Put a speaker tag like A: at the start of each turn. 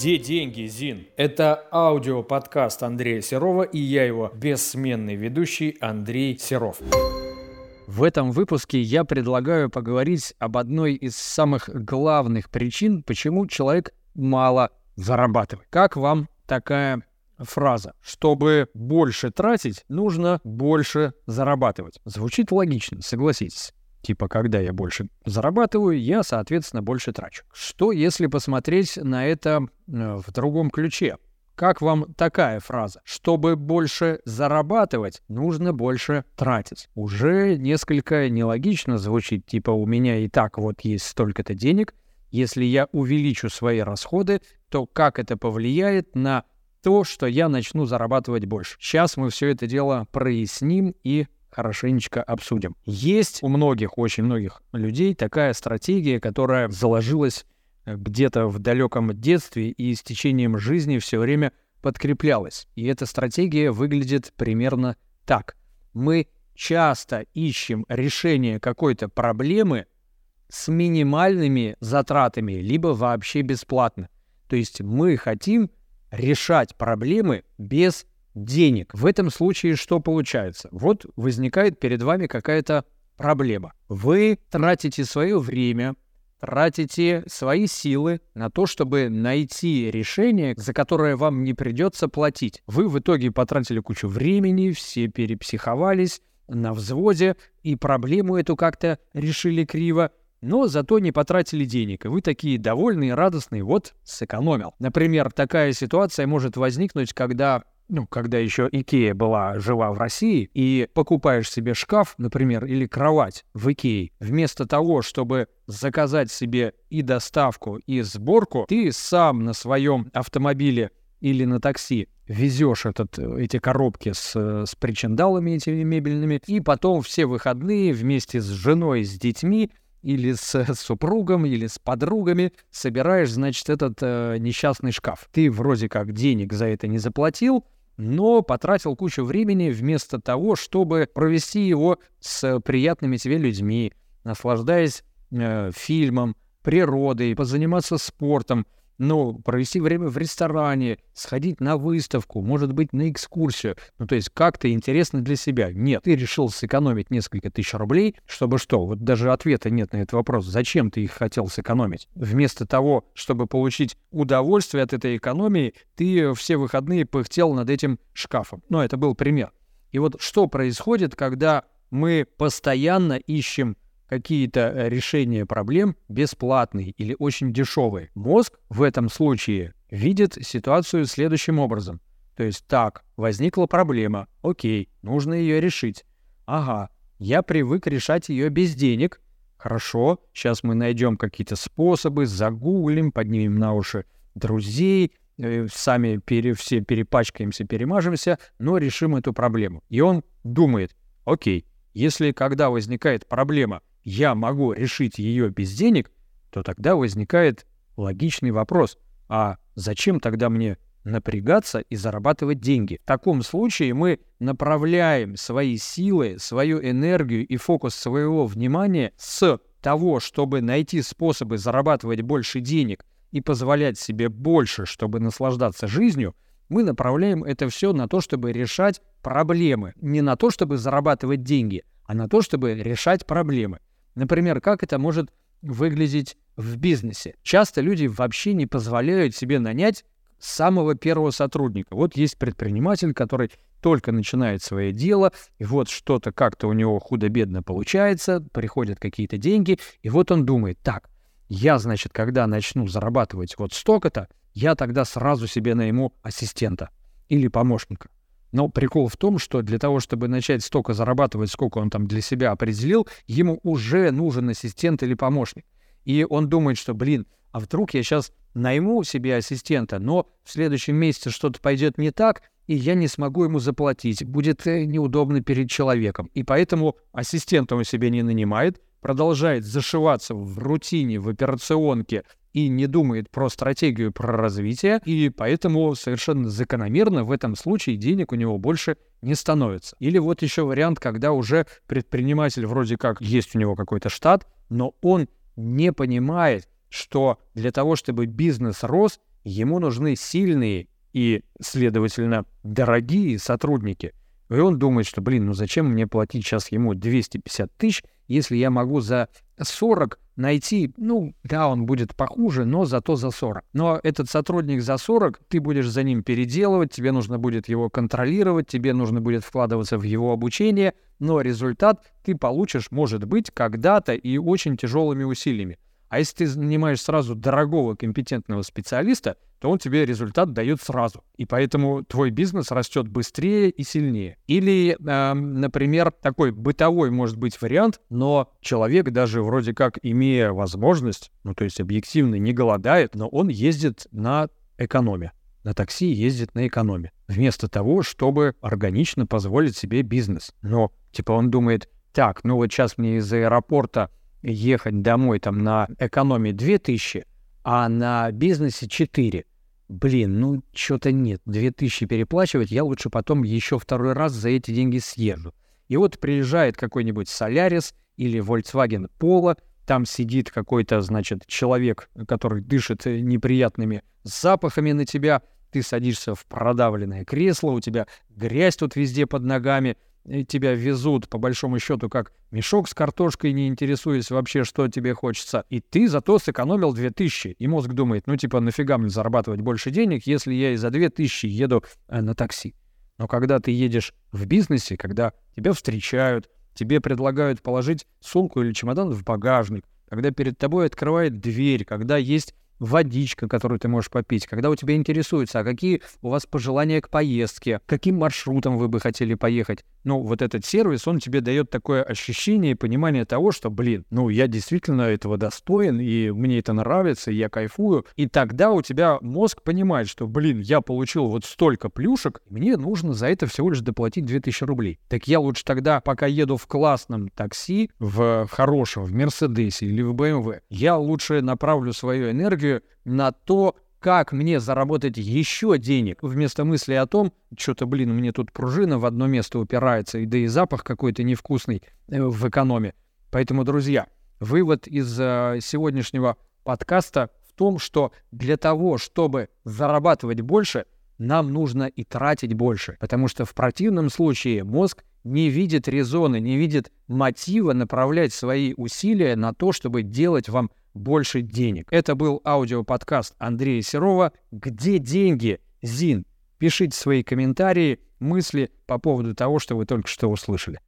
A: Где деньги, Зин? Это аудиоподкаст Андрея Серова и я его бессменный ведущий Андрей Серов. В этом выпуске я предлагаю поговорить об одной из самых главных причин, почему человек мало зарабатывает. Как вам такая фраза. Чтобы больше тратить, нужно больше зарабатывать. Звучит логично, согласитесь. Типа, когда я больше зарабатываю, я, соответственно, больше трачу. Что, если посмотреть на это э, в другом ключе? Как вам такая фраза? Чтобы больше зарабатывать, нужно больше тратить. Уже несколько нелогично звучит, типа у меня и так вот есть столько-то денег, если я увеличу свои расходы, то как это повлияет на то, что я начну зарабатывать больше. Сейчас мы все это дело проясним и хорошенечко обсудим. Есть у многих, очень многих людей такая стратегия, которая заложилась э, где-то в далеком детстве и с течением жизни все время подкреплялась. И эта стратегия выглядит примерно так. Мы часто ищем решение какой-то проблемы с минимальными затратами, либо вообще бесплатно. То есть мы хотим решать проблемы без денег. В этом случае что получается? Вот возникает перед вами какая-то проблема. Вы тратите свое время, тратите свои силы на то, чтобы найти решение, за которое вам не придется платить. Вы в итоге потратили кучу времени, все перепсиховались на взводе, и проблему эту как-то решили криво, но зато не потратили денег, и вы такие довольные, радостные, вот, сэкономил. Например, такая ситуация может возникнуть, когда ну, когда еще Икея была жива в России, и покупаешь себе шкаф, например, или кровать в Икее, вместо того, чтобы заказать себе и доставку, и сборку, ты сам на своем автомобиле или на такси везешь этот, эти коробки с, с причиндалами этими мебельными, и потом все выходные вместе с женой, с детьми или с супругом, или с подругами собираешь, значит, этот э, несчастный шкаф. Ты вроде как денег за это не заплатил, но потратил кучу времени вместо того, чтобы провести его с приятными тебе людьми, наслаждаясь э, фильмом, природой, позаниматься спортом, ну, провести время в ресторане, сходить на выставку, может быть, на экскурсию. Ну, то есть как-то интересно для себя. Нет, ты решил сэкономить несколько тысяч рублей, чтобы что? Вот даже ответа нет на этот вопрос. Зачем ты их хотел сэкономить? Вместо того, чтобы получить удовольствие от этой экономии, ты все выходные пыхтел над этим шкафом. Ну, это был пример. И вот что происходит, когда мы постоянно ищем какие-то э, решения проблем бесплатные или очень дешевые. Мозг в этом случае видит ситуацию следующим образом. То есть так, возникла проблема, окей, нужно ее решить. Ага, я привык решать ее без денег. Хорошо, сейчас мы найдем какие-то способы, загуглим, поднимем на уши друзей, э, сами пере, все перепачкаемся, перемажемся, но решим эту проблему. И он думает, окей, если когда возникает проблема, я могу решить ее без денег, то тогда возникает логичный вопрос, а зачем тогда мне напрягаться и зарабатывать деньги? В таком случае мы направляем свои силы, свою энергию и фокус своего внимания с того, чтобы найти способы зарабатывать больше денег и позволять себе больше, чтобы наслаждаться жизнью, мы направляем это все на то, чтобы решать проблемы. Не на то, чтобы зарабатывать деньги, а на то, чтобы решать проблемы. Например, как это может выглядеть в бизнесе. Часто люди вообще не позволяют себе нанять самого первого сотрудника. Вот есть предприниматель, который только начинает свое дело, и вот что-то как-то у него худо-бедно получается, приходят какие-то деньги, и вот он думает, так, я, значит, когда начну зарабатывать вот столько-то, я тогда сразу себе найму ассистента или помощника. Но прикол в том, что для того, чтобы начать столько зарабатывать, сколько он там для себя определил, ему уже нужен ассистент или помощник. И он думает, что, блин, а вдруг я сейчас найму себе ассистента, но в следующем месяце что-то пойдет не так, и я не смогу ему заплатить, будет э, неудобно перед человеком. И поэтому ассистента он себе не нанимает, продолжает зашиваться в рутине, в операционке, и не думает про стратегию, про развитие, и поэтому совершенно закономерно в этом случае денег у него больше не становится. Или вот еще вариант, когда уже предприниматель вроде как есть у него какой-то штат, но он не понимает, что для того, чтобы бизнес рос, ему нужны сильные и, следовательно, дорогие сотрудники. И он думает, что, блин, ну зачем мне платить сейчас ему 250 тысяч, если я могу за 40 найти, ну, да, он будет похуже, но зато за 40. Но этот сотрудник за 40, ты будешь за ним переделывать, тебе нужно будет его контролировать, тебе нужно будет вкладываться в его обучение, но результат ты получишь, может быть, когда-то и очень тяжелыми усилиями. А если ты нанимаешь сразу дорогого компетентного специалиста, то он тебе результат дает сразу. И поэтому твой бизнес растет быстрее и сильнее. Или, э, например, такой бытовой может быть вариант, но человек даже вроде как имея возможность, ну то есть объективно не голодает, но он ездит на экономе. На такси ездит на экономе. Вместо того, чтобы органично позволить себе бизнес. Но, типа, он думает, так, ну вот сейчас мне из аэропорта ехать домой там на экономии 2000, а на бизнесе 4. Блин, ну что-то нет, 2000 переплачивать, я лучше потом еще второй раз за эти деньги съезжу. И вот приезжает какой-нибудь Солярис или Volkswagen Polo, там сидит какой-то, значит, человек, который дышит неприятными запахами на тебя, ты садишься в продавленное кресло, у тебя грязь тут везде под ногами — тебя везут, по большому счету, как мешок с картошкой, не интересуясь вообще, что тебе хочется. И ты зато сэкономил 2000. И мозг думает, ну типа, нафига мне зарабатывать больше денег, если я и за 2000 еду э, на такси. Но когда ты едешь в бизнесе, когда тебя встречают, тебе предлагают положить сумку или чемодан в багажник, когда перед тобой открывает дверь, когда есть водичка, которую ты можешь попить, когда у тебя интересуется, а какие у вас пожелания к поездке, каким маршрутом вы бы хотели поехать. Ну, вот этот сервис, он тебе дает такое ощущение и понимание того, что, блин, ну, я действительно этого достоин, и мне это нравится, и я кайфую. И тогда у тебя мозг понимает, что, блин, я получил вот столько плюшек, мне нужно за это всего лишь доплатить 2000 рублей. Так я лучше тогда, пока еду в классном такси, в хорошем, в Мерседесе или в БМВ, я лучше направлю свою энергию энергию на то, как мне заработать еще денег, вместо мысли о том, что-то, блин, мне тут пружина в одно место упирается, и да и запах какой-то невкусный э, в экономе. Поэтому, друзья, вывод из э, сегодняшнего подкаста в том, что для того, чтобы зарабатывать больше, нам нужно и тратить больше, потому что в противном случае мозг не видит резона, не видит мотива направлять свои усилия на то, чтобы делать вам больше денег. Это был аудиоподкаст Андрея Серова «Где деньги?» Зин, пишите свои комментарии, мысли по поводу того, что вы только что услышали.